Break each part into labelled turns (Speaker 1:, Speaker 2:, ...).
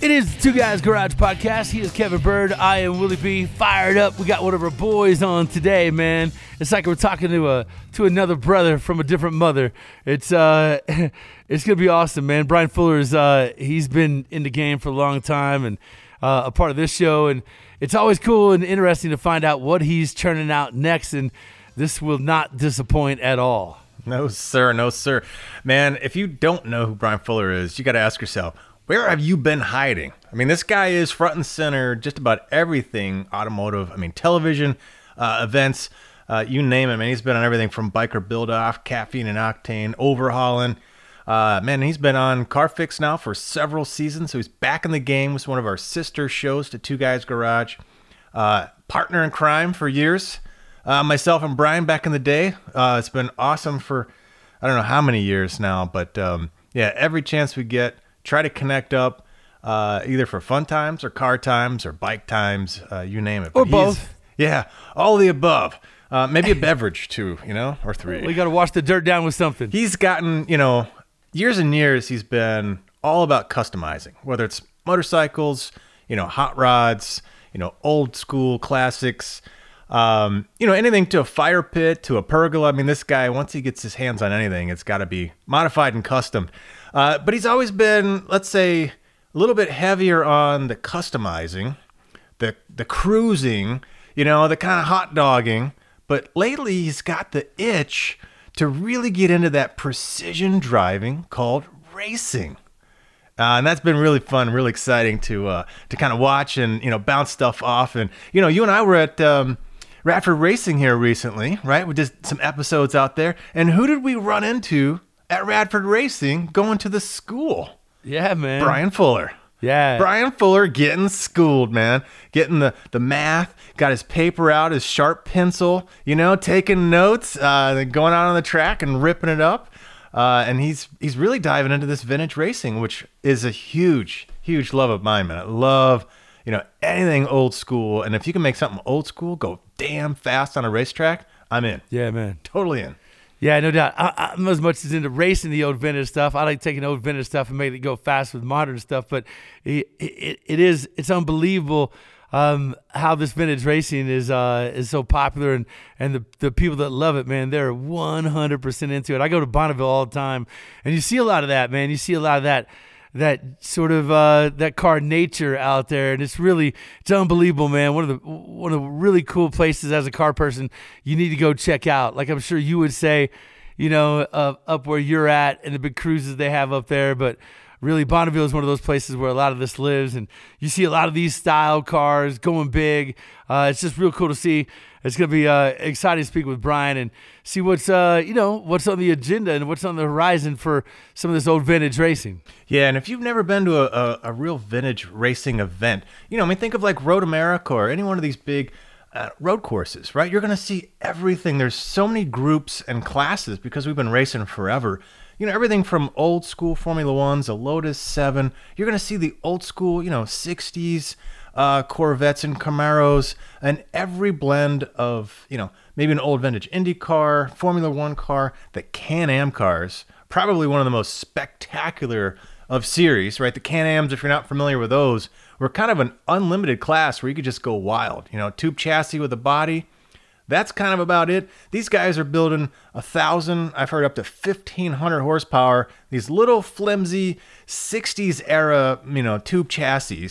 Speaker 1: It is the Two Guys Garage Podcast. He is Kevin Byrd. I am Willie B. Fired up. We got one of our boys on today, man. It's like we're talking to a to another brother from a different mother. It's uh, it's gonna be awesome, man. Bryan Fuller is uh, he's been in the game for a long time and uh, a part of this show, and it's always cool and interesting to find out what he's churning out next. And this will not disappoint at all.
Speaker 2: No, sir. No, sir. Man, if you don't know who Bryan Fuller is, you got to ask yourself, where have you been hiding? I mean, this guy is front and center just about everything automotive. I mean, television, uh, events, uh, you name it. I mean, he's been on everything from biker build off, caffeine and octane, overhauling. Uh, man, he's been on CarFix now for several seasons, so he's back in the game with one of our sister shows to Two Guys Garage. Uh, partner in crime for years. Uh, myself and Bryan back in the day. Uh, it's been awesome for I don't know how many years now, but um, yeah, every chance we get try to connect up uh, either for fun times or car times or bike times, uh, you name it.
Speaker 1: Or
Speaker 2: But he's-
Speaker 1: both.
Speaker 2: Yeah, all the above. Uh, maybe a beverage too, you know, or three.
Speaker 1: We got to wash the dirt down with something.
Speaker 2: He's gotten, you know, years and years he's been all about customizing, whether it's motorcycles, you know, hot rods, you know, old school classics, um, you know, anything to a fire pit, to a pergola. I mean, this guy, once he gets his hands on anything, it's got to be modified and custom. Uh, but he's always been, let's say, a little bit heavier on the customizing, the the cruising, you know, the kind of hot dogging. But lately, he's got the itch to really get into that precision driving called racing. Uh, and that's been really fun, really exciting to uh, to kind of watch and you know bounce stuff off. And you know, you and I were at um, Radford Racing here recently, right? We did some episodes out there, and who did we run into at Radford Racing going to the school?
Speaker 1: yeah, man.
Speaker 2: Bryan Fuller.
Speaker 1: Yeah.
Speaker 2: Bryan Fuller getting schooled, man. Getting the, the math, got his paper out, his sharp pencil, you know, taking notes, uh, then going out on the track and ripping it up. Uh, and he's he's really diving into this vintage racing, which is a huge, huge love of mine, man. I love, you know, anything old school. And if you can make something old school go damn fast on a racetrack, I'm in.
Speaker 1: Yeah, man.
Speaker 2: Totally in.
Speaker 1: Yeah, no doubt. I, I'm as much as into racing the old vintage stuff. I like taking old vintage stuff and making it go fast with modern stuff. But it, it, it is it's unbelievable um, how this vintage racing is uh, is so popular and and the the people that love it, man, they're 100 percent into it. I go to Bonneville all the time, and you see a lot of that, man. You see a lot of that that sort of uh, that car nature out there, and it's really it's unbelievable, man. One of the one of the really cool places as a car person you need to go check out. Like I'm sure you would say, you know, uh, up where you're at and the big cruises they have up there, but really Bonneville is one of those places where a lot of this lives, and you see a lot of these style cars going big. Uh, it's just real cool to see. It's gonna be uh, exciting to speak with Bryan and see what's uh, you know what's on the agenda and what's on the horizon for some of this old vintage racing.
Speaker 2: Yeah, and if you've never been to a, a, a real vintage racing event, you know, I mean, think of like Road America or any one of these big uh, road courses, right? You're going to see everything. There's so many groups and classes because we've been racing forever. You know, everything from old school Formula Ones, a Lotus 7. You're to see the old school, you know, 60s uh, Corvettes and Camaros, and every blend of, you know, maybe an old vintage Indy car, Formula One car, the Can Am cars. Probably one of the most spectacular of series, right? The Can Ams, if you're not familiar with those, were kind of an unlimited class where you could just go wild. You know, tube chassis with a body. That's kind of about it. These guys are building a thousand, I've heard up to 1500 horsepower, these little flimsy 60s era, you know, tube chassis.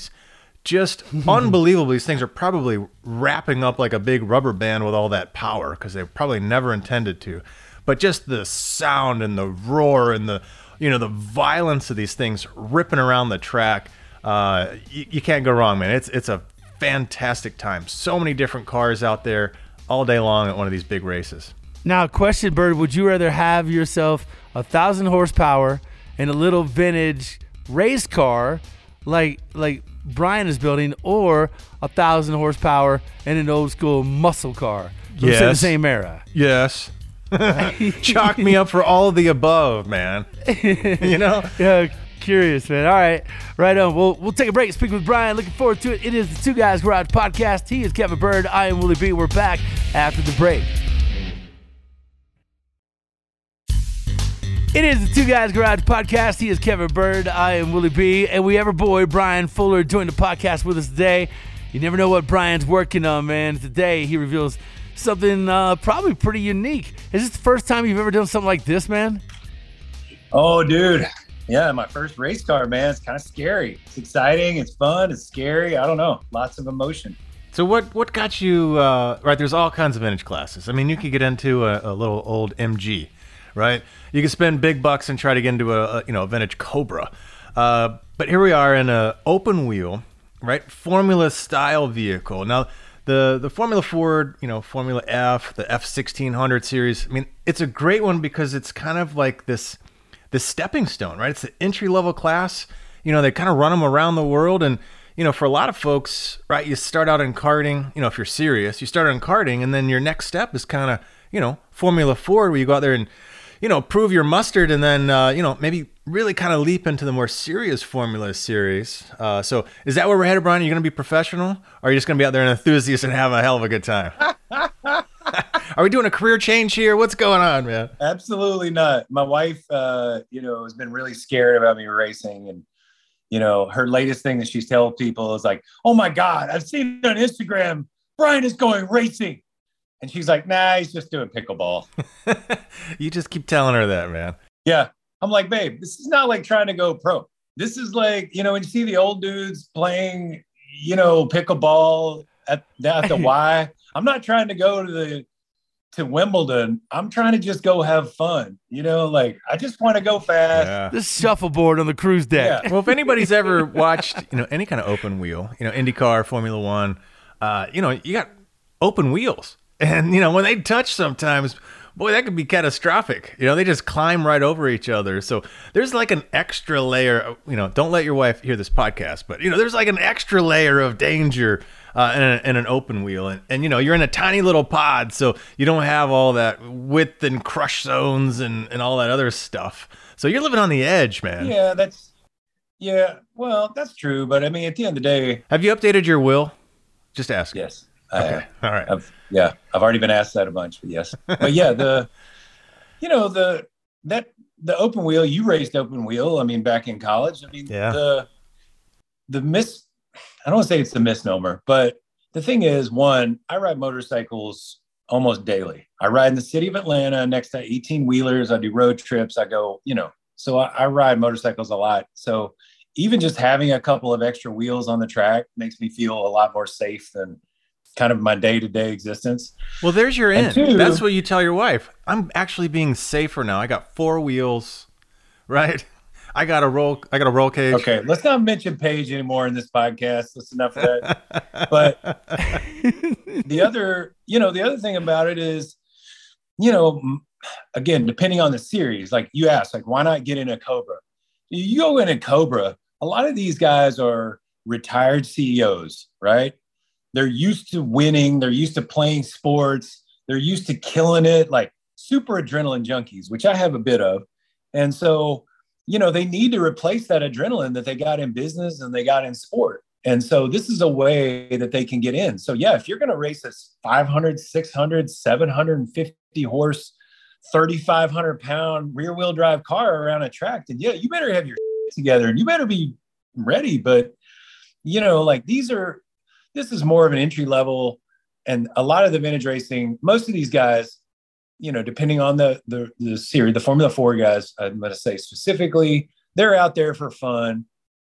Speaker 2: Just unbelievable. These things are probably wrapping up like a big rubber band with all that power because they probably never intended to. But just the sound and the roar and the you know the violence of these things ripping around the track. Uh, you, you can't go wrong, man. It's it's a fantastic time. So many different cars out there all day long at one of these big races.
Speaker 1: Now, question, Byrd, would you rather have yourself a thousand horsepower in a little vintage race car like like Bryan is building, or a thousand horsepower in an old school muscle car from say the
Speaker 2: Yes.
Speaker 1: same era?
Speaker 2: Yes. Chalk me up for all of the above, man. you know?
Speaker 1: Yeah, curious, man. All right, right on. We'll we'll take a break. Speak with Bryan. Looking forward to it. It is the Two Guys Garage podcast. He is Kevin Byrd. I am Willie B. We're back after the break. It is the Two Guys Garage podcast. He is Kevin Byrd. I am Willie B. And we have our boy Bryan Fuller join the podcast with us today. You never know what Bryan's working on, man. Today he reveals something uh, probably pretty unique. Is this the first time you've ever done something like this, man?
Speaker 3: Oh, dude. Yeah, my first race car, man. It's kind of scary. It's exciting. It's fun. It's scary. I don't know. Lots of emotion.
Speaker 2: So what what got you uh, right? There's all kinds of vintage classes. I mean, you could get into a, a little old MG, right? You could spend big bucks and try to get into a, a you know a vintage Cobra. Uh, but here we are in a open wheel, right? Formula style vehicle. Now the the Formula Ford, you know, Formula F, the F sixteen hundred series. I mean, it's a great one because it's kind of like this this stepping stone, right? It's the entry level class. You know, they kind of run them around the world. And, you know, for a lot of folks, right, you start out in karting, you know, if you're serious, you start in karting, and then your next step is kind of, you know, Formula Ford, where you go out there and, you know, prove your mustard and then, uh, you know, maybe really kind of leap into the more serious Formula series. Uh, so is that where we're headed, Bryan? Are you going to be professional? Or are you just going to be out there an enthusiast and have a hell of a good time? are we doing a career change here? What's going on, man?
Speaker 3: Absolutely not. My wife, uh, you know, has been really scared about me racing. And, you know, her latest thing that she's telling people is like, oh my God, I've seen it on Instagram. Bryan is going racing. And she's like, nah, he's just doing pickleball.
Speaker 2: you just keep telling her that, man.
Speaker 3: Yeah. I'm like, babe, this is not like trying to go pro. This is like, you know, when you see the old dudes playing, you know, pickleball at, at the Y, I'm not trying to go to the to Wimbledon. I'm trying to just go have fun. You know, like I just want to go fast.
Speaker 2: Yeah.
Speaker 1: This shuffleboard on the cruise deck.
Speaker 3: Yeah.
Speaker 2: Well, if anybody's ever watched, you know, any kind of open wheel, you know, IndyCar, Formula One, uh, you know, you got open wheels, and you know when they touch, sometimes, boy, that could be catastrophic. You know, they just climb right over each other. So there's like an extra layer. Of, you know, don't let your wife hear this podcast, but you know, there's like an extra layer of danger. Uh, in, a, in an open wheel, and, and you know you're in a tiny little pod, so you don't have all that width and crush zones and, and all that other stuff. So you're living on the edge, man.
Speaker 3: Yeah, that's yeah. Well, that's true, but I mean, at the end of the day,
Speaker 2: Have you updated your will? Just ask.
Speaker 3: yes. I
Speaker 2: All right.
Speaker 3: I've yeah, I've already been asked that a bunch, but yes. But yeah, the you know, the that the open wheel, you raced open wheel, I mean, back in college. I mean,
Speaker 2: Yeah.
Speaker 3: the the miss I don't want to say it's a misnomer, but the thing is, one, I ride motorcycles almost daily. I ride in the city of Atlanta next to 18 wheelers. I do road trips. I go, you know, so I, I ride motorcycles a lot. So even just having a couple of extra wheels on the track makes me feel a lot more safe than kind of my day to day existence.
Speaker 2: Well, there's your
Speaker 3: end.
Speaker 2: That's what you tell your wife. I'm actually being safer now. I got four wheels, right? I got a roll. I got a roll cage.
Speaker 3: Okay, let's not mention Paige anymore in this podcast. That's enough of that. but the other, you know, the other thing about it is, you know, again, depending on the series, like you asked, like, why not get in a Cobra? You go in a Cobra, a lot of these guys are retired CEOs, right? They're used to winning, they're used to playing sports, they're used to killing it, like super adrenaline junkies, which I have a bit of. And so, you know, they need to replace that adrenaline that they got in business and they got in sport. And so this is a way that they can get in. So yeah, if you're going to race a 500, 600, 750 horse, 3,500 pound rear wheel drive car around a track, then yeah, you better have your together and you better be ready. But you know, like these are, this is more of an entry level and a lot of the vintage racing, most of these guys, you know, depending on the the, the series, the Formula Ford guys, I'm going to say specifically, they're out there for fun.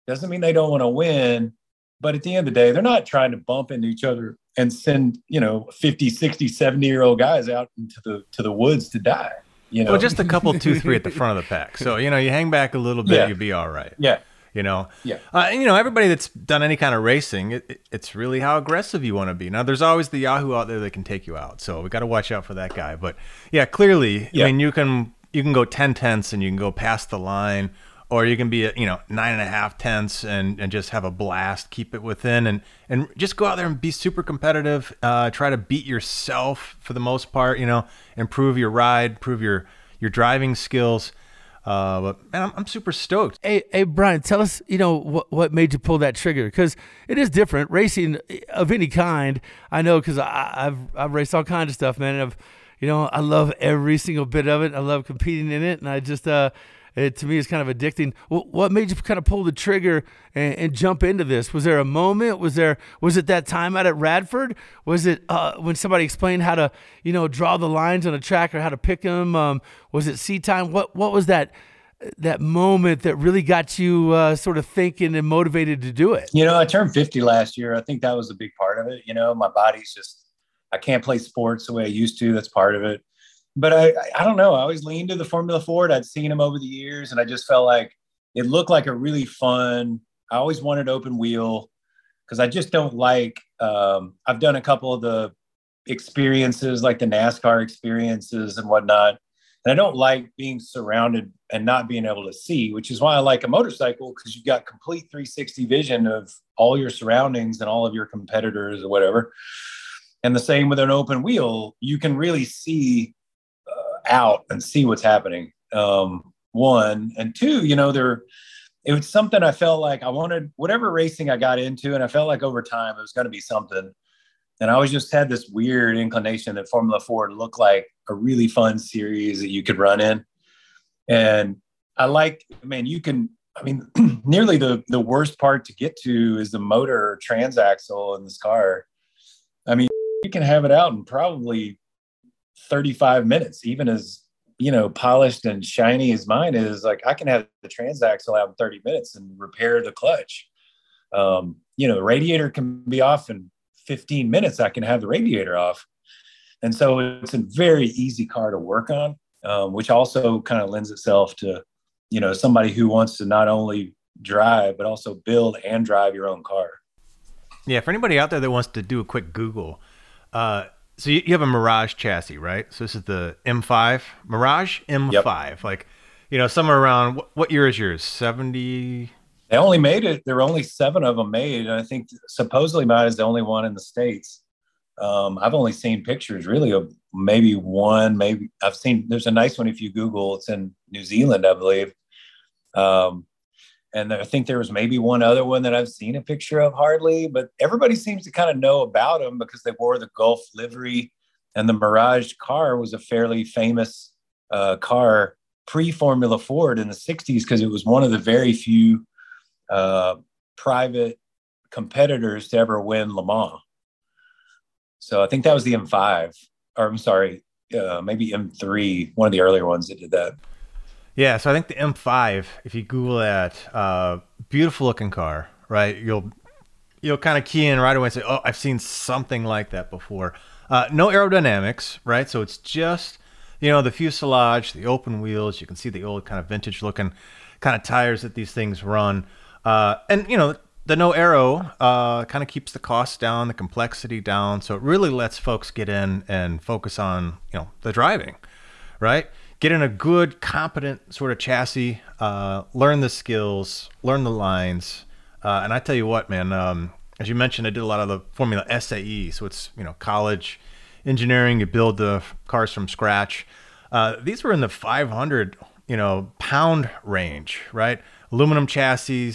Speaker 3: Doesn't mean they don't want to win, but at the end of the day, they're not trying to bump into each other and send, you know, 50, 60, 70 year old guys out into the to the woods to die. You know,
Speaker 2: well, just a couple, two, three at the front of the pack. So you know, you hang back a little bit,
Speaker 3: Yeah.
Speaker 2: you'll be all right.
Speaker 3: yeah,
Speaker 2: You know,
Speaker 3: Yeah.
Speaker 2: Uh, and, you know, everybody that's done any kind of racing, it, it- it's really how aggressive you want to be. Now, there's always the Yahoo out there that can take you out, so we got to watch out for that guy. But yeah, clearly,
Speaker 3: Yeah.
Speaker 2: I mean, you can you can go ten tenths and you can go past the line, or you can be at you know nine and a half tenths and and just have a blast, keep it within, and and just go out there and be super competitive. Uh, try to beat yourself for the most part. You know, improve your ride, improve your your driving skills. Uh, but man, I'm, I'm super stoked.
Speaker 1: Hey, hey, Bryan, tell us, you know, what what made you pull that trigger? Because it is different. Racing of any kind, I know, because I've I've raced all kinds of stuff, man. And I've, you know, I love every single bit of it. I love competing in it, and I just, uh, it to me is kind of addicting. What, made you kind of pull the trigger and, and jump into this? Was there a moment? Was there was it that time out at Radford? Was it uh, when somebody explained how to, you know, draw the lines on a track or how to pick them? Um, was it seat time? What what was that? that moment that really got you uh, sort of thinking and motivated to do it?
Speaker 3: You know, I turned 50 last year. I think that was a big part of it. You know, my body's just, I can't play sports the way I used to. That's part of it. But I, I- don't know. I always leaned to the Formula Ford. I'd seen them over the years and I just felt like it looked like a really fun, I always wanted open wheel because I just don't like, um, I've done a couple of the experiences like the NASCAR experiences and whatnot. And I don't like being surrounded and not being able to see, which is why I like a motorcycle because you've got complete 360 vision of all your surroundings and all of your competitors or whatever. And the same with an open wheel, you can really see out and see what's happening. Um, one and two, you know, there it was something I felt like I wanted whatever racing I got into, and I felt like over time it was going to be something. And I always just had this weird inclination that Formula Ford looked like a really fun series that you could run in. And I like, I mean, you can, I mean, nearly the the worst part to get to is the motor transaxle in this car. I mean, you can have it out in probably 35 minutes, even as you know, polished and shiny as mine is, like I can have the transaxle out in 30 minutes and repair the clutch. Um, you know, the radiator can be off in 15 minutes. I can have the radiator off. And so it's a very easy car to work on, um, which also kind of lends itself to, you know, somebody who wants to not only drive, but also build and drive your own car.
Speaker 2: Yeah, for anybody out there that wants to do a quick Google, uh, so you, you have a Mirage chassis, right? So this is the M5 Mirage M5. Like, you know, somewhere around what, what year is yours? Seventy.
Speaker 3: They only made it. There were only seven of them made. And I think supposedly mine is the only one in the States. Um, I've only seen pictures really of maybe one, maybe I've seen, there's a nice one if you Google, it's in New Zealand, I believe. Um, and I think there was maybe one other one that I've seen a picture of hardly, but everybody seems to kind of know about them because they wore the Gulf livery. And the Mirage car was a fairly famous uh, car pre Formula Ford in the 60s because it was one of the very few uh, private competitors to ever win Le Mans. So I think that was the M5, or I'm sorry, uh, maybe M3, one of the earlier ones that did that.
Speaker 2: Yeah, so I think the M5. If you Google that, uh, beautiful looking car, right? You'll you'll kind of key in right away and say, "Oh, I've seen something like that before." Uh, no aerodynamics, right? So it's just you know the fuselage, the open wheels. You can see the old kind of vintage looking kind of tires that these things run, uh, and you know the no aero uh, kind of keeps the cost down, the complexity down. So it really lets folks get in and focus on you know the driving, right? Get in a good, competent sort of chassis, uh, learn the skills, learn the lines, uh, and I tell you what, man. Um, as you mentioned, I did a lot of the Formula SAE, so it's you know college engineering. You build the cars from scratch. Uh, these were in the 500 you know, pound range, right? Aluminum chassis,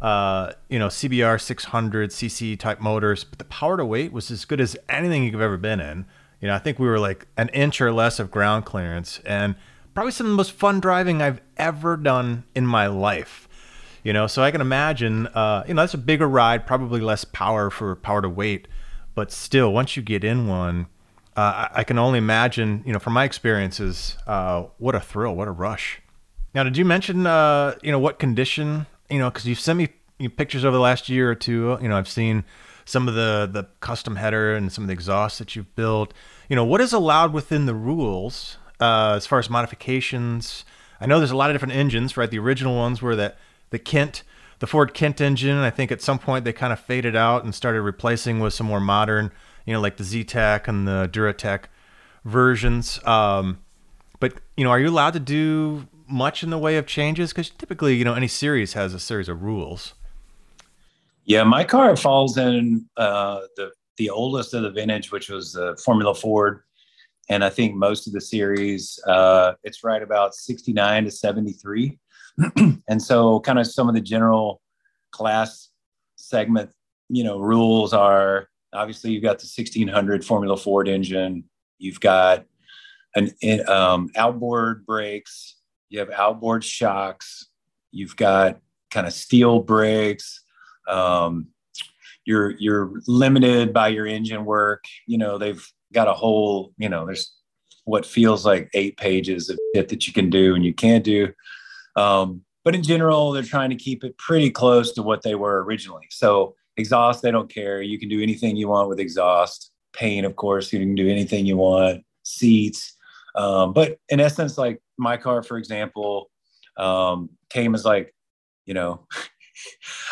Speaker 2: uh, you know, CBR 600 cc type motors, but the power to weight was as good as anything you've ever been in. You know, I think we were like an inch or less of ground clearance and probably some of the most fun driving I've ever done in my life. You know, so I can imagine, uh, you know, that's a bigger ride, probably less power for power to weight, but still, once you get in one, uh, I, I can only imagine, you know, from my experiences, uh, what a thrill, what a rush. Now, did you mention, uh, you know, what condition, you know, because you've sent me pictures over the last year or two. You know, I've seen some of the the custom header and some of the exhausts that you've built. You know, what is allowed within the rules uh, as far as modifications? I know there's a lot of different engines, right? The original ones were that the Kent, the Ford Kent engine. I think at some point they kind of faded out and started replacing with some more modern, you know, like the Zetec and the Duratec versions. Um, but you know, are you allowed to do much in the way of changes? Because typically, you know, any series has a series of rules.
Speaker 3: Yeah, my car falls in uh, the the oldest of the vintage, which was the Formula Ford, and I think most of the series uh, it's right about sixty nine to seventy three, and so kind of some of the general class segment, you know, rules are obviously you've got the sixteen hundred Formula Ford engine, you've got an um, outboard brakes, you have outboard shocks, you've got kind of steel brakes um, you're you're limited by your engine work. You know, they've got a whole, you know, there's what feels like eight pages of shit that you can do and you can't do. Um, but in general, they're trying to keep it pretty close to what they were originally. So exhaust, they don't care. You can do anything you want with exhaust. Paint, of course, you can do anything you want. Seats, um, but in essence, like my car, for example, um, came as like, you know,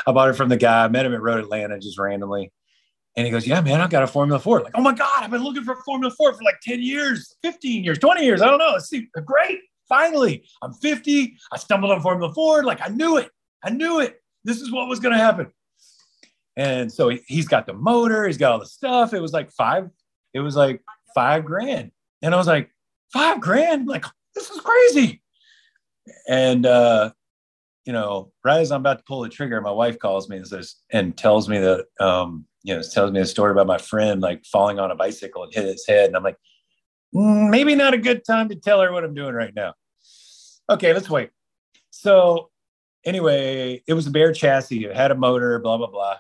Speaker 3: I bought it from the guy. I met him at Road Atlanta just randomly. And he goes, Yeah, man, I've got a Formula Ford. Like, oh my God, I've been looking for a Formula Ford for like 10 years, 15 years, 20 years. I don't know. See, great. Finally, I'm 50. I stumbled on Formula Ford. Like, I knew it. I knew it. This is what was going to happen. And so he, he's got the motor, he's got all the stuff. It was like five, it was like five grand. And I was like, five grand? Like, this is crazy. And uh, you know, right as I'm about to pull the trigger, my wife calls me and says, and tells me that, um, you know, tells me a story about my friend like falling on a bicycle and hit his head. And I'm like, mm, maybe not a good time to tell her what I'm doing right now. Okay, let's wait. So anyway, it was a bare chassis. It had a motor, blah, blah, blah.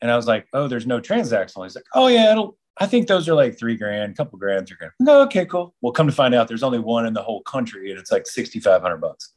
Speaker 3: And I was like, oh, there's no transaxle. He's like, oh yeah, it'll, I think those are like three grand, couple grand, three grand. No, okay, cool. Well, come to find out there's only one in the whole country and it's like 6,500 bucks.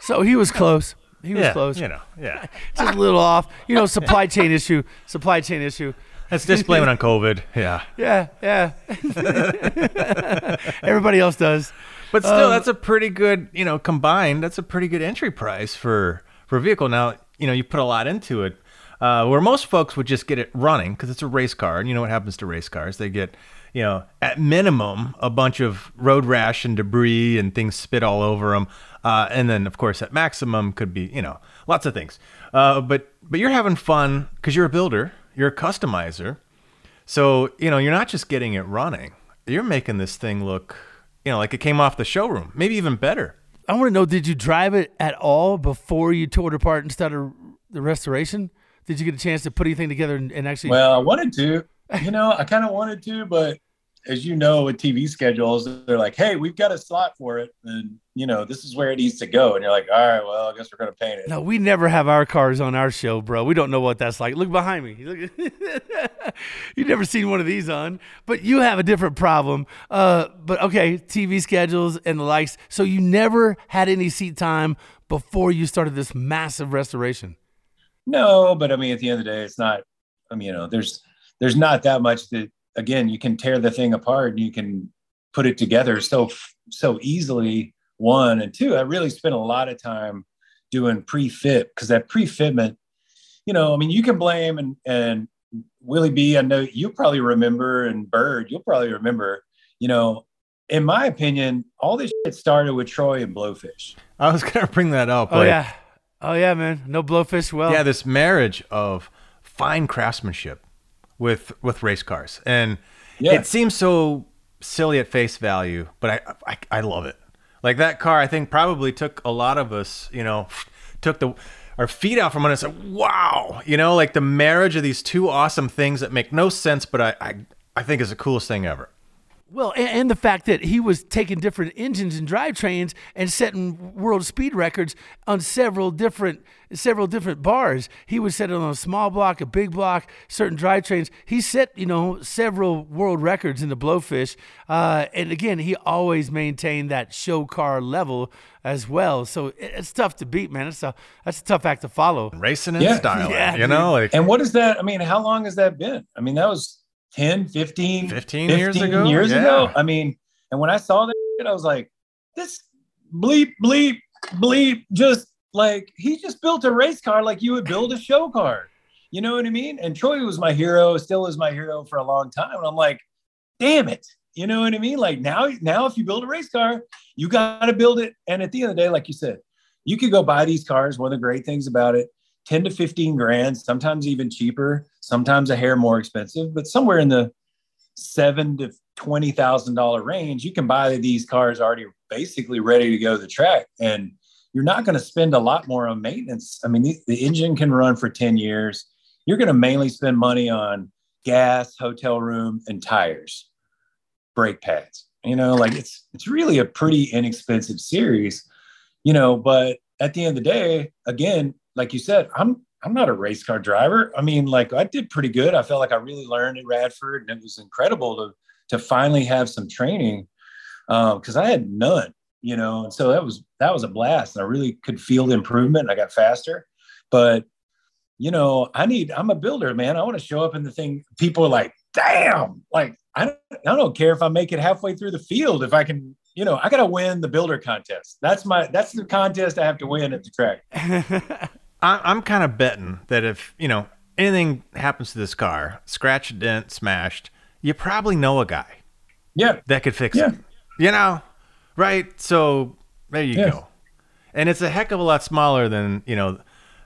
Speaker 1: So he was close. He was
Speaker 2: yeah,
Speaker 1: close.
Speaker 2: You know, yeah.
Speaker 1: Just a little off. You know, supply chain issue. Supply chain issue.
Speaker 2: That's just blaming on COVID. Yeah.
Speaker 1: Yeah, yeah. Everybody else does.
Speaker 2: But still, um, that's a pretty good, you know, combined. That's a pretty good entry price for for a vehicle. Now, you know, you put a lot into it. Uh, where most folks would just get it running because it's a race car, and you know what happens to race cars? They get, you know, at minimum, a bunch of road rash and debris and things spit all over them. Uh, and then, of course, at maximum could be, you know, lots of things. Uh, but but you're having fun because you're a builder, you're a customizer. So you know, you're not just getting it running. You're making this thing look, you know, like it came off the showroom, maybe even better.
Speaker 1: I want to know: Did you drive it at all before you tore it apart and started the restoration? Did you get a chance to put anything together and, and actually?
Speaker 3: Well, I wanted to. You know, I kind of wanted to, but as you know, with TV schedules, they're like, "Hey, we've got a slot for it, and you know, this is where it needs to go." And you're like, "All right, well, I guess we're gonna paint it."
Speaker 1: No, we never have our cars on our show, bro. We don't know what that's like. Look behind me. You've never seen one of these on, but you have a different problem. Uh, but okay, TV schedules and the likes. So you never had any seat time before you started this massive restoration.
Speaker 3: No, but I mean, at the end of the day, it's not. I mean, you know, there's there's not that much that again, you can tear the thing apart and you can put it together so so easily. One and two, I really spent a lot of time doing pre-fit because that pre-fitment, you know, I mean, you can blame and and Willie B. I know you probably remember, and Byrd, you'll probably remember. You know, in my opinion, all this shit started with Troy and Blowfish.
Speaker 2: I was gonna bring that up.
Speaker 1: Oh like, yeah, oh yeah, man. No Blowfish. Well,
Speaker 2: yeah, this marriage of fine craftsmanship with with race cars, and yeah. it seems so silly at face value, but I, I I love it. Like that car, I think probably took a lot of us, you know, took the our feet out from under us. Wow, you know, like the marriage of these two awesome things that make no sense, but I I, I think is the coolest thing ever.
Speaker 1: Well, and, and, the fact that he was taking different engines and drivetrains and setting world speed records on several different several different bars. He was setting on a small block, a big block, certain drivetrains. He set you know several world records in the Blowfish, uh, and again, he always maintained that show car level as well. So it's tough to beat, man. It's a that's a tough act to follow.
Speaker 2: Racing and yeah. styling, yeah, you know. Like,
Speaker 3: and what is that? I mean, how long has that been? I mean, that was 10, 15,
Speaker 2: 15, 15 years ago.
Speaker 3: Years yeah. ago. I mean, and when I saw that, I was like, this bleep, bleep, bleep, just like he just built a race car like you would build a show car. You know what I mean? And Troy was my hero, still is my hero for a long time. And I'm like, damn it. You know what I mean? Like now, now if you build a race car, you got to build it. And at the end of the day, like you said, you could go buy these cars. One of the great things about it 10 to 15 grand, sometimes even cheaper, sometimes a hair more expensive, but somewhere in the seven to twenty thousand dollar range, you can buy these cars already basically ready to go to the track. And you're not going to spend a lot more on maintenance. I mean, the, the engine can run for 10 years. You're going to mainly spend money on gas, hotel room, and tires, brake pads. You know, like it's it's really a pretty inexpensive series, you know, but at the end of the day, again, like you said, I'm I'm not a race car driver. I mean, like I did pretty good. I felt like I really learned at Radford, and it was incredible to to finally have some training because um, I had none, you know. And so that was that was a blast, and I really could feel the improvement. I got faster, but you know, I need. I'm a builder, man. I want to show up in the thing. People are like, "Damn!" Like I don't, I don't care if I make it halfway through the field if I can. You know, I got to win the builder contest. That's my that's the contest I have to win at the track.
Speaker 2: I, am kind of betting that if you know anything happens to this car, scratch, dent, smashed, you probably know a guy.
Speaker 3: Yeah,
Speaker 2: that could fix yeah. it. You know, right? So there you go. And it's a heck of a lot smaller than you know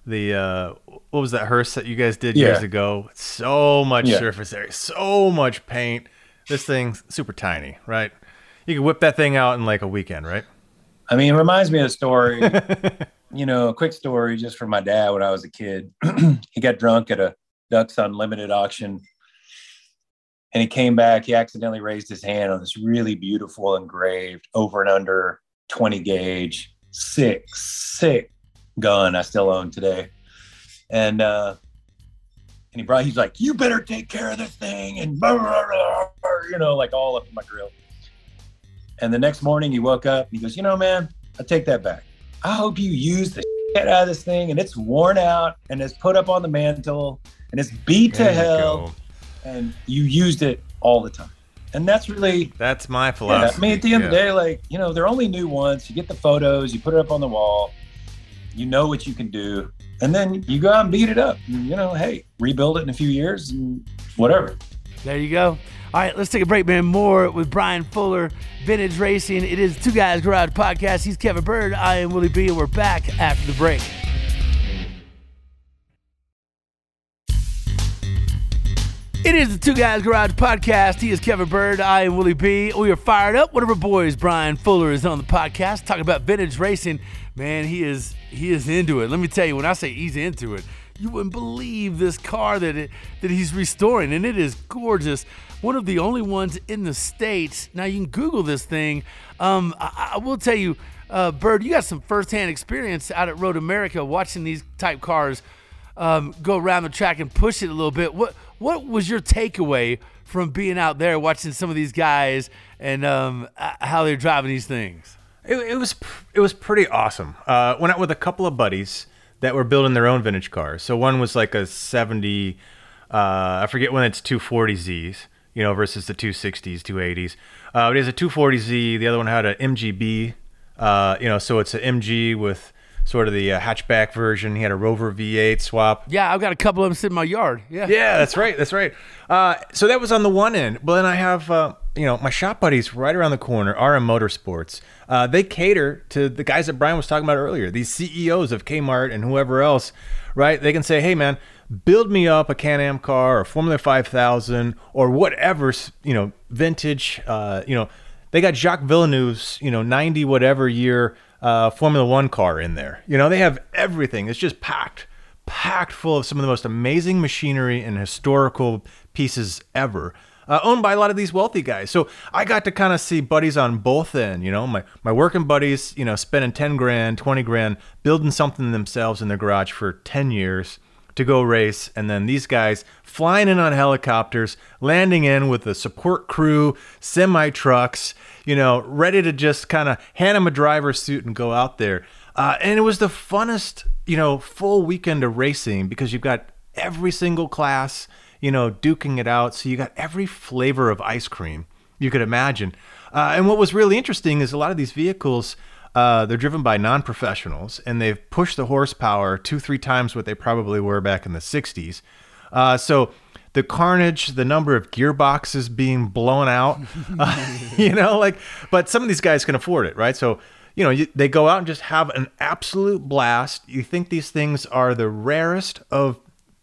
Speaker 2: the uh, what was that hearse that you guys did yeah. years ago? So much yeah. surface area, so much paint. This thing's super tiny, right? You could whip that thing out in like a weekend, right?
Speaker 3: I mean, it reminds me of a story you know, a quick story just from my dad when I was a kid. he got drunk at a Ducks Unlimited auction and he came back. He accidentally raised his hand on this really beautiful engraved over and under 20 gauge, sick, sick gun I still own today. And, uh, and he brought, he's like, you better take care of this thing. And, blah, blah, blah, you know, like all up in my grill. And the next morning he woke up and he goes, you know, man, I take that back. I hope you use the shit out of this thing and it's worn out and it's put up on the mantle and it's beat there to hell go. and you used it all the time. And that's really
Speaker 2: that's my philosophy.
Speaker 3: Yeah, I mean, at the end yeah. of the day, like you know, they're only new once. You get the photos, you put it up on the wall, you know what you can do, and then you go out and beat it up. And, you know, hey, rebuild it in a few years and whatever.
Speaker 1: There you go. All right, let's take a break, man. More with Bryan Fuller, Vintage Racing. It is Two Guys Garage Podcast. He's Kevin Byrd. I am Willie B, and we're back after the break. It is the Two Guys Garage Podcast. He is Kevin Byrd. I am Willie B. We are fired up. One of our boys, Bryan Fuller, is on the podcast talking about vintage racing. Man, he is he is into it. Let me tell you, when I say he's into it, you wouldn't believe this car that it, that he's restoring, and it is gorgeous one of the only ones in the states. Now you can Google this thing. Um, I, I, will tell you, uh, Byrd, you got some firsthand experience out at Road America watching these type cars um, go around the track and push it a little bit. What what was your takeaway from being out there watching some of these guys and um, how they're driving these things?
Speaker 2: It, it, was it was pretty awesome. Uh, went out with a couple of buddies that were building their own vintage cars. So one was like a seventy. Uh, I forget when it's two forty Zs you know, versus the 260s, 280s. Uh, it is a 240Z. The other one had an MGB, uh, you know, so it's an MG with sort of the uh, hatchback version. He had a Rover V8 swap.
Speaker 1: Yeah, I've got a couple of them sitting in my yard. Yeah,
Speaker 2: yeah, that's right, that's right. Uh, so that was on the one end. But then I have, uh, you know, my shop buddies right around the corner, RM Motorsports. Uh, they cater to the guys that Bryan was talking about earlier, these CEOs of Kmart and whoever else, right? They can say, hey, man, build me up a Can-Am car or Formula 5000 or whatever, you know, vintage, uh, you know, they got Jacques Villeneuve's, you know, 90 whatever year uh, Formula One car in there. You know, they have everything. It's just packed, packed full of some of the most amazing machinery and historical pieces ever. Uh, owned by a lot of these wealthy guys. So I got to kind of see buddies on both end, you know, my, my working buddies, you know, spending 10 grand, 20 grand, building something themselves in their garage for 10 years to go race. And then these guys flying in on helicopters, landing in with a support crew, semi trucks, you know, ready to just kind of hand them a driver's suit and go out there. Uh, and it was the funnest, you know, full weekend of racing because you've got every single class, you know, duking it out. So you got every flavor of ice cream you could imagine. Uh, and what was really interesting is a lot of these vehicles uh, they're driven by non professionals and they've pushed the horsepower two, three times what they probably were back in the 60s. Uh, so the carnage, the number of gearboxes being blown out, uh, you know, like, but some of these guys can afford it, right? So, you know, you, they go out and just have an absolute blast. You think these things are the rarest of,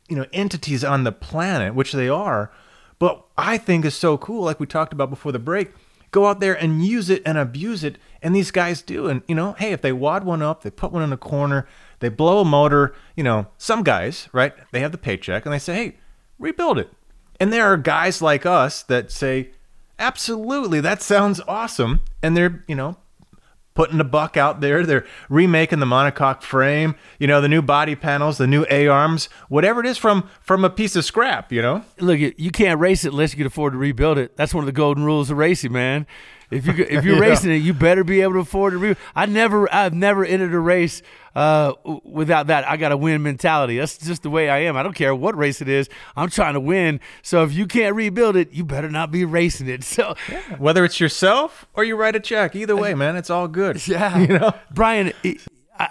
Speaker 2: you know, entities on the planet, which they are. But I think is so cool, like we talked about before the break, go out there and use it and abuse it. And these guys do. And, you know, hey, if they wad one up, they put one in a corner, they blow a motor, you know, some guys, right? They have the paycheck and they say, hey, rebuild it. And there are guys like us that say, absolutely, that sounds awesome. And they're, you know, putting the buck out there. They're remaking the monocoque frame, you know, the new body panels, the new A arms, whatever it is from from a piece of scrap, you know.
Speaker 1: Look, you can't race it unless you can afford to rebuild it. That's one of the golden rules of racing, man. If you if you're yeah. racing it, you better be able to afford to rebuild. I never I've never entered a race uh, without that. I got a win mentality. That's just the way I am. I don't care what race it is. I'm trying to win. So if you can't rebuild it, you better not be racing it. So
Speaker 2: yeah. whether it's yourself or you write a check, either way, man, it's all good.
Speaker 1: Yeah, you know, Bryan,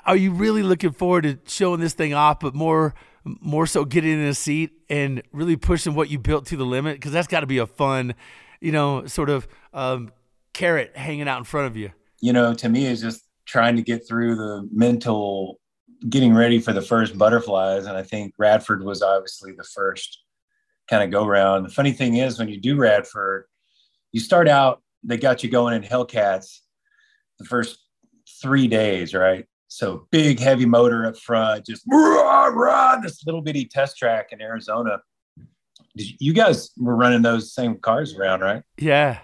Speaker 1: are you really looking forward to showing this thing off, but more? More so, getting in a seat and really pushing what you built to the limit because that's got to be a fun, you know, sort of um, carrot hanging out in front of you.
Speaker 3: You know, to me, it's just trying to get through the mental getting ready for the first butterflies. And I think Radford was obviously the first kind of go round. The funny thing is, when you do Radford, you start out, they got you going in Hellcats the first three days, right? So big, heavy motor up front, just rah, rah, this little bitty test track in Arizona. You guys were running those same cars around, right?
Speaker 1: Yeah.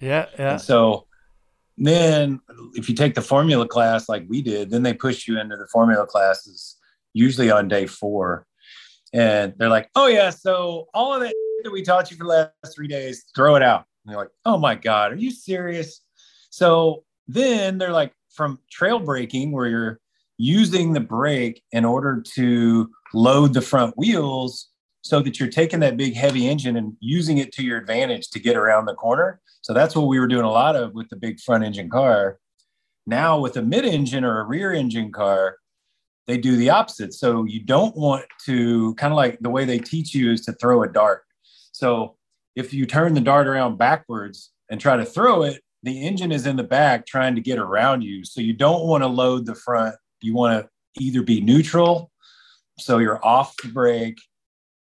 Speaker 1: Yeah. Yeah.
Speaker 3: And so then if you take the formula class like we did, then they push you into the formula classes usually on day four. And they're like, oh, yeah, so all of that that we taught you for the last three days, throw it out. And they're like, oh my God, are you serious? So then they're like, from trail braking, where you're using the brake in order to load the front wheels so that you're taking that big heavy engine and using it to your advantage to get around the corner. So that's what we were doing a lot of with the big front engine car. Now with a mid engine or a rear engine car, they do the opposite. So you don't want to kind of like the way they teach you is to throw a dart. So if you turn the dart around backwards and try to throw it, the engine is in the back trying to get around you. So you don't want to load the front. You want to either be neutral, so you're off the brake,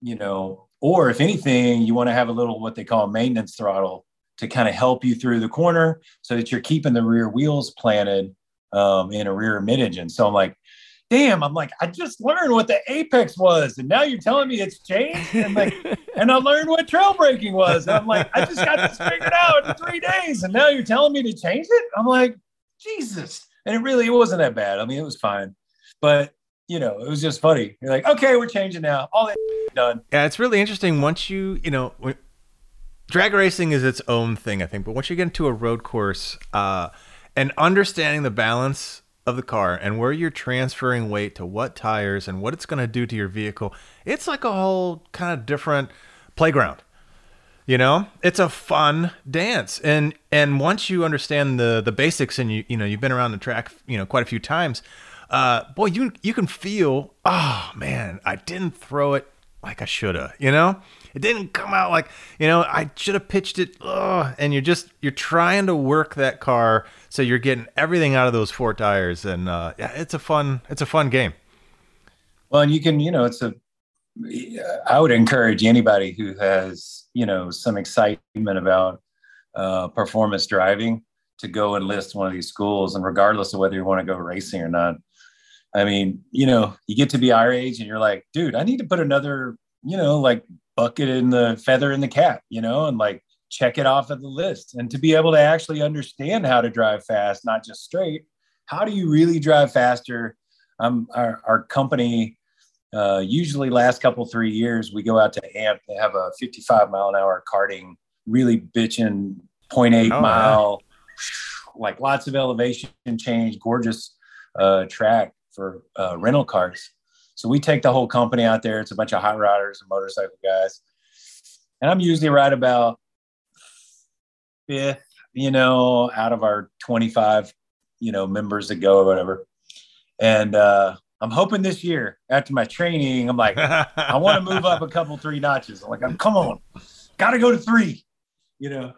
Speaker 3: you know, or if anything, you want to have a little what they call maintenance throttle to kind of help you through the corner so that you're keeping the rear wheels planted um, in a rear mid engine. So I'm like, damn, I'm like, I just learned what the apex was. And now you're telling me it's changed. And like, and I learned what trail braking was. And I'm like, I just got this figured out in three days. And now you're telling me to change it. I'm like, Jesus. And it really it wasn't that bad. I mean, it was fine. But you know, it was just funny. You're like, okay, we're changing now. All that done.
Speaker 2: Yeah, it's really interesting once you, you know, drag racing is its own thing, I think. But once you get into a road course, uh, and understanding the balance of the car and where you're transferring weight to what tires and what it's going to do to your vehicle, it's like a whole kind of different playground. You know, it's a fun dance, and and once you understand the the basics and you you know you've been around the track you know quite a few times, uh, boy, you you can feel, oh man, I didn't throw it like I shoulda. You know, it didn't come out like you know I should have pitched it. Ugh. And you're just you're trying to work that car so you're getting everything out of those four tires, and uh, yeah, it's a fun it's a fun game.
Speaker 3: Well, and you can you know it's a I would encourage anybody who has you know some excitement about uh, performance driving to go enlist one of these schools. And regardless of whether you want to go racing or not, I mean, you know, you get to be our age and you're like, dude, I need to put another, you know, like bucket in the feather in the cap, you know, and like check it off of the list. And to be able to actually understand how to drive fast, not just straight, how do you really drive faster? Um, our, our company, uh, usually last couple, three years, we go out to AMP. They have a 55 mile an hour karting, really bitching 0.8 oh, mile, like lots of elevation change, gorgeous uh, track for uh, rental cars. So we take the whole company out there. It's a bunch of hot rodders and motorcycle guys. And I'm usually right about fifth, you know, out of our 25, you know, members that go or whatever. And uh, I'm hoping this year after my training, I'm like, I want to move up a couple, three notches. I'm like, come on, got to go to three, you know?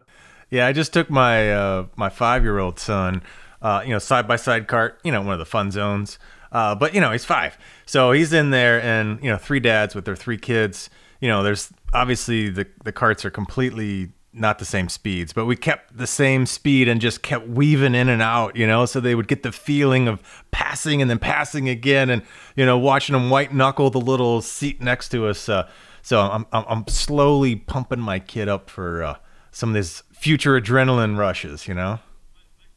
Speaker 2: Yeah. I just took my, uh, my five-year-old son, uh, you know, side-by-side cart, you know, one of the fun zones. Uh, but you know, he's five. So he's in there and, you know, three dads with their three kids, you know, there's obviously the, the carts are completely not the same speeds, but we kept the same speed and just kept weaving in and out, you know, so they would get the feeling of passing and then passing again and, you know, watching them white knuckle the little seat next to us. Uh, so I'm, I'm, slowly pumping my kid up for uh, some of these future adrenaline rushes, you know?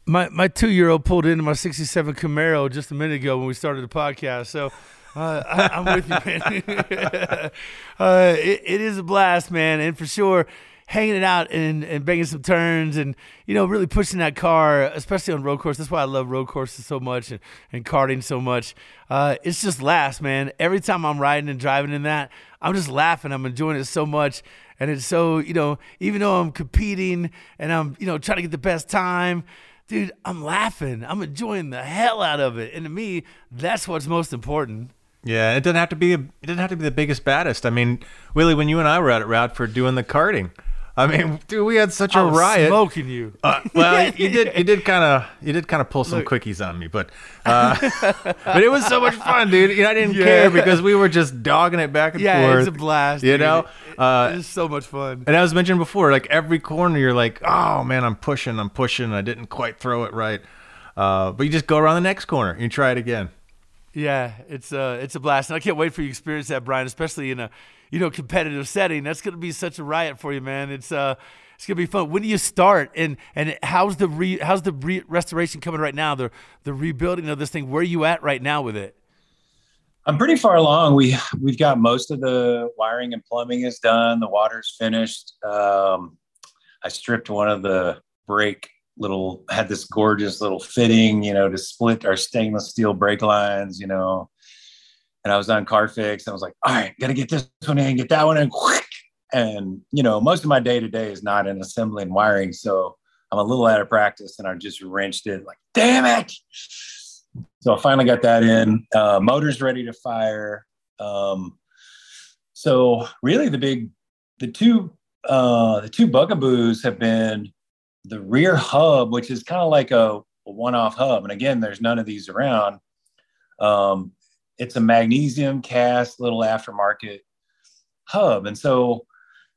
Speaker 1: My, my two year old pulled into my 67 Camaro just a minute ago when we started the podcast. So uh, I, am with you, man. uh, it, it is a blast, man. And for sure, hanging it out and, and banging some turns and, you know, really pushing that car, especially on road course. That's why I love road courses so much and, and karting so much. Uh, it's just laughs, man. Every time I'm riding and driving in that, I'm just laughing. I'm enjoying it so much. And it's so, you know, even though I'm competing and I'm, you know, trying to get the best time, dude, I'm laughing. I'm enjoying the hell out of it. And to me, that's what's most important.
Speaker 2: Yeah, it doesn't have to be a, it didn't have to be the biggest baddest. I mean, Willie, when you and I were out at Radford doing the karting, I mean, dude, we had such a riot.
Speaker 1: Smoking you.
Speaker 2: Uh, well, you did. You did kind of. You did kind of pull some Look. quickies on me, but uh, but it was so much fun, dude. You know, I didn't yeah. care because we were just dogging it back and
Speaker 1: yeah,
Speaker 2: forth.
Speaker 1: Yeah, it's a blast.
Speaker 2: You dude. know,
Speaker 1: uh, it's so much fun.
Speaker 2: And I was mentioning before, like every corner, you're like, oh man, I'm pushing, I'm pushing. I didn't quite throw it right, uh, but you just go around the next corner and you try it again.
Speaker 1: Yeah, it's uh, it's a blast, and I can't wait for you to experience that, Bryan, especially in a you know competitive setting. That's going to be such a riot for you, man. It's uh, it's gonna be fun. When do you start? And and how's the re, how's the re- restoration coming right now? The the rebuilding of this thing. Where are you at right now with it?
Speaker 3: I'm pretty far along. We we've got most of the wiring and plumbing is done. The water's finished. Um, I stripped one of the brake little had this gorgeous little fitting, you know, to split our stainless steel brake lines, you know. And I was on Carfix and I was like, all right, gotta get this one in, get that one in, and you know, most of my day to day is not in assembling wiring, so I'm a little out of practice, and I just wrenched it like, damn it. So I finally got that in. Uh, motor's ready to fire. Um, so really, the big, the two, uh, the two bugaboos have been the rear hub, which is kind of like a, a one-off hub. And again, there's none of these around. Um, it's a magnesium cast little aftermarket hub. And so,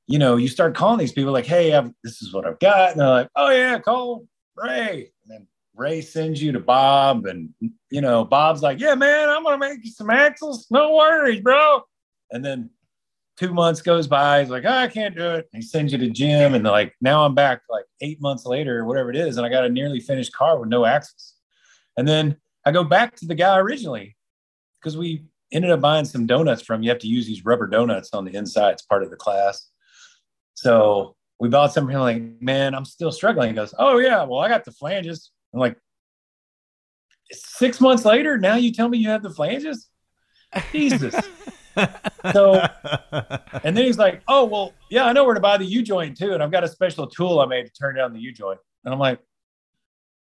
Speaker 3: you know, you start calling these people like, hey, I've, this is what I've got. And they're like, oh, yeah, call Ray. And then Ray sends you to Bob. And, you know, Bob's like, yeah, man, I'm going to make you some axles. No worries, bro. And then two months goes by. He's like, oh, I can't do it. And He sends you to Jim, and like now I'm back like eight months later, or whatever it is, and I got a nearly finished car with no axles. And then I go back to the guy originally because we ended up buying some donuts from. You have to use these rubber donuts on the inside. It's part of the class. So we bought some. Him like, man, I'm still struggling. He goes, oh yeah, well I got the flanges. I'm like, six months later, now you tell me you have the flanges. Jesus. so, and then he's like, "Oh well, yeah, I know where to buy the U joint too, and I've got a special tool I made to turn down the U joint." And I'm like,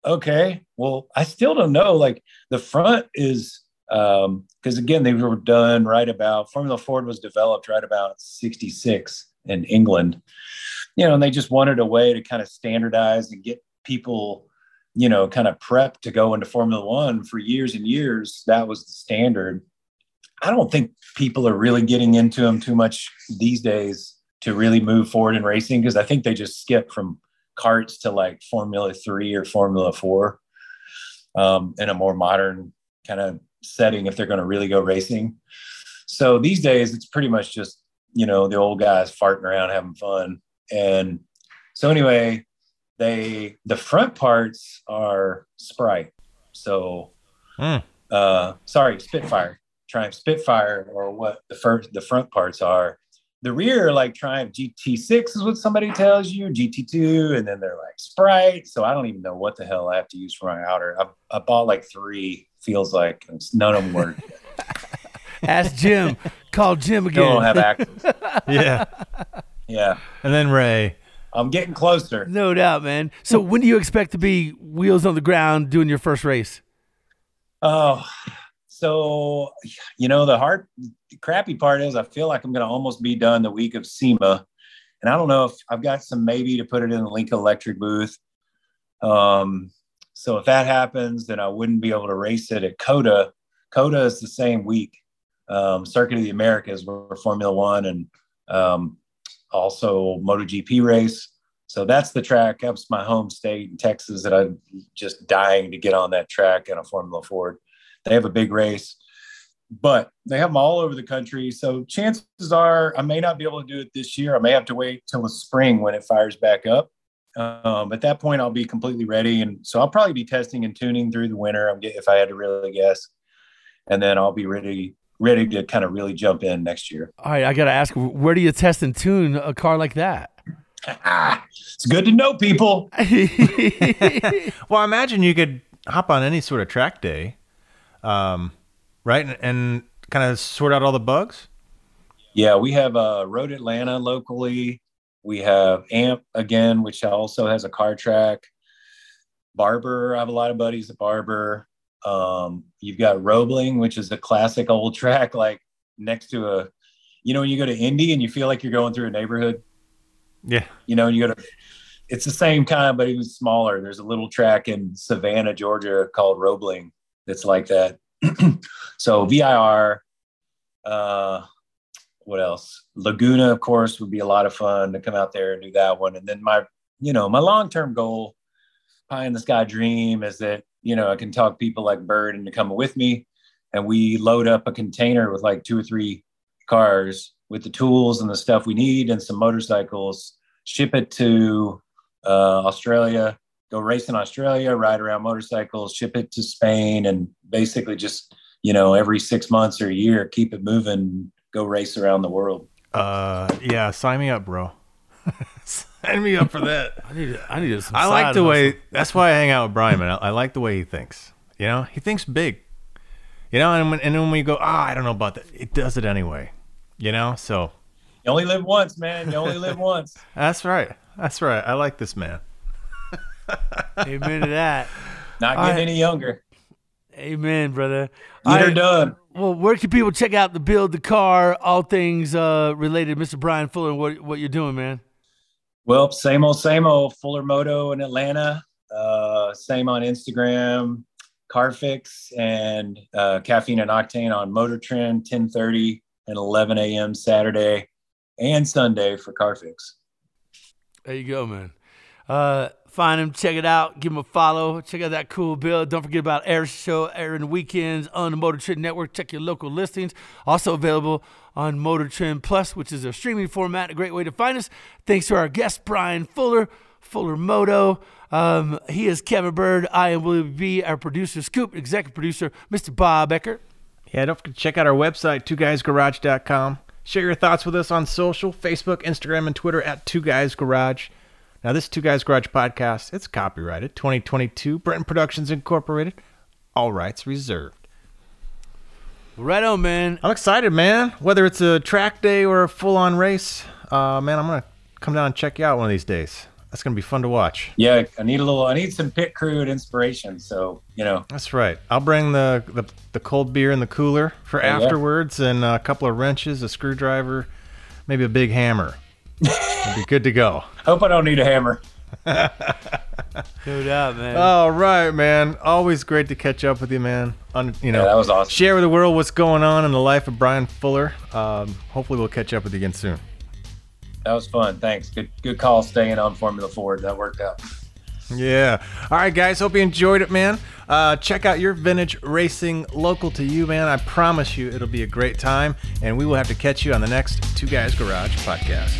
Speaker 3: "Okay, well, I still don't know. Like the front is because um, again, they were done right about Formula Ford was developed right about '66 in England, you know, and they just wanted a way to kind of standardize and get people." you know, kind of prepped to go into Formula One for years and years. That was the standard. I don't think people are really getting into them too much these days to really move forward in racing because I think they just skip from carts to like Formula Three or Formula Four um, in a more modern kind of setting if they're going to really go racing. So these days, it's pretty much just you know the old guys farting around having fun. And so anyway, they the front parts are Sprite. So
Speaker 2: Mm.
Speaker 3: uh, sorry, Spitfire, Triumph Spitfire, or what the first the front parts are. The rear, like Triumph GT6, is what somebody tells you, GT2, and then they're like Sprite. So I don't even know what the hell I have to use for my outer. I, I bought like three, feels like and none of them work.
Speaker 1: Ask Jim. Call Jim
Speaker 3: Still don't have
Speaker 1: again.
Speaker 3: access.
Speaker 2: Yeah.
Speaker 3: Yeah,
Speaker 2: and then Ray.
Speaker 3: I'm getting closer.
Speaker 1: no doubt, man. So when do you expect to be wheels on the ground doing your first race?
Speaker 3: Oh, so you know the hard, the crappy part is I feel like I'm going to almost be done the week of SEMA, and I don't know if I've got some maybe to put it in the Lincoln Electric booth. Um, so if that happens, then I wouldn't be able to race it at COTA. COTA is the same week. Um, Circuit of the Americas were Formula One and um, also MotoGP race. So that's the track. That's my home state in Texas that I'm just dying to get on that track in a Formula Ford. They have a big race, but they have them all over the country. So chances are I may not be able to do it this year. I may have to wait till the spring when it fires back up. Um, at that point, I'll be completely ready, and so I'll probably be testing and tuning through the winter. I'm if I had to really guess, and then I'll be ready ready to kind of really jump in next year.
Speaker 1: All right, I got to ask, where do you test and tune a car like that?
Speaker 3: it's good to know people.
Speaker 2: Well, I imagine you could hop on any sort of track day, um, right, and, and kind of sort out all the bugs.
Speaker 3: Yeah, we have uh, Road Atlanta locally. We have Amp again, which also has a car track. Barber, I have a lot of buddies at Barber. Um, you've got Roebling, which is a classic old track, like next to a, you know, when you go to Indy and you feel like you're going through a neighborhood,
Speaker 2: Yeah.
Speaker 3: you know, and you go to, it's the same kind, but even smaller. There's a little track in Savannah, Georgia called Roebling that's like that. so VIR, uh, what else? Laguna, of course, would be a lot of fun to come out there and do that one. And then my, you know, my long term goal, pie in the sky dream is that, you know, I can talk people like Byrd into coming with me and we load up a container with like two or three cars with the tools and the stuff we need and some motorcycles, ship it to uh, Australia, go race in Australia, ride around motorcycles, ship it to Spain, and basically just, you know, every six months or a year, keep it moving, go race around the world.
Speaker 2: Uh, yeah. Sign me up, bro. sign me up for that.
Speaker 1: I need, I need some.
Speaker 2: I like
Speaker 1: side
Speaker 2: the
Speaker 1: hustle.
Speaker 2: way. That's why I hang out with Bryan, man. I, I like the way he thinks. You know, he thinks big. You know, and when and then when we go, ah, I don't know about that, it does it anyway. You know, so
Speaker 3: You only live once, man. You only live once.
Speaker 2: that's right. That's right. I like this man.
Speaker 1: Amen to that.
Speaker 3: Not getting
Speaker 1: right.
Speaker 3: any younger.
Speaker 1: Amen, brother.
Speaker 3: Get
Speaker 1: All right,
Speaker 3: done.
Speaker 1: Well, where can people check out the build, the car, all things uh, related, Mr. Bryan Fuller, what what you're doing, man?
Speaker 3: Well, same old, same old. Fuller Moto in Atlanta. Uh, same on Instagram. Carfix and uh, Caffeine and Octane on Motor Trend, 10:30 and 11 a.m. Saturday and Sunday for Carfix.
Speaker 1: There you go, man. Find him, check it out, give him a follow, check out that cool build. Don't forget about Air Show airing weekends on the Motor Trend Network. Check your local listings. Also available on Motor Trend Plus, which is a streaming format, a great way to find us. Thanks to our guest Bryan Fuller, Fuller Moto. Um, he is Kevin Byrd. I am William B. Our producer, Scoop, executive producer, Mr. Bob Eckert.
Speaker 2: Yeah, don't forget to check out our website, twoguysgarage.com. Share your thoughts with us on social, Facebook, Instagram, and Twitter at Two Guys Garage. Now, this Two Guys Garage podcast, it's copyrighted 2022, Brenton Productions Incorporated. All rights reserved.
Speaker 1: Right on, man.
Speaker 2: I'm excited, man. Whether it's a track day or a full-on race, uh, man, I'm gonna come down and check you out one of these days. That's gonna be fun to watch.
Speaker 3: Yeah, I need a little. I need some pit crew and inspiration. So you know,
Speaker 2: That's right. I'll bring the the, the cold beer in the cooler for
Speaker 3: yeah.
Speaker 2: afterwards, and a couple of wrenches, a screwdriver, maybe a big hammer. It'll be good to go.
Speaker 3: hope I don't need a hammer.
Speaker 1: No doubt, man.
Speaker 2: All right, man. Always great to catch up with you, man. On you know,
Speaker 3: Yeah, that was awesome.
Speaker 2: share with the world what's going on in the life of Bryan Fuller. Um, hopefully, we'll catch up with you again soon.
Speaker 3: That was fun. Thanks. Good good call staying on Formula Ford. That worked out.
Speaker 2: Yeah. All right, guys. Hope you enjoyed it, man. Uh, check out your vintage racing local to you, man. I promise you it'll be a great time. And we will have to catch you on the next Two Guys Garage podcast.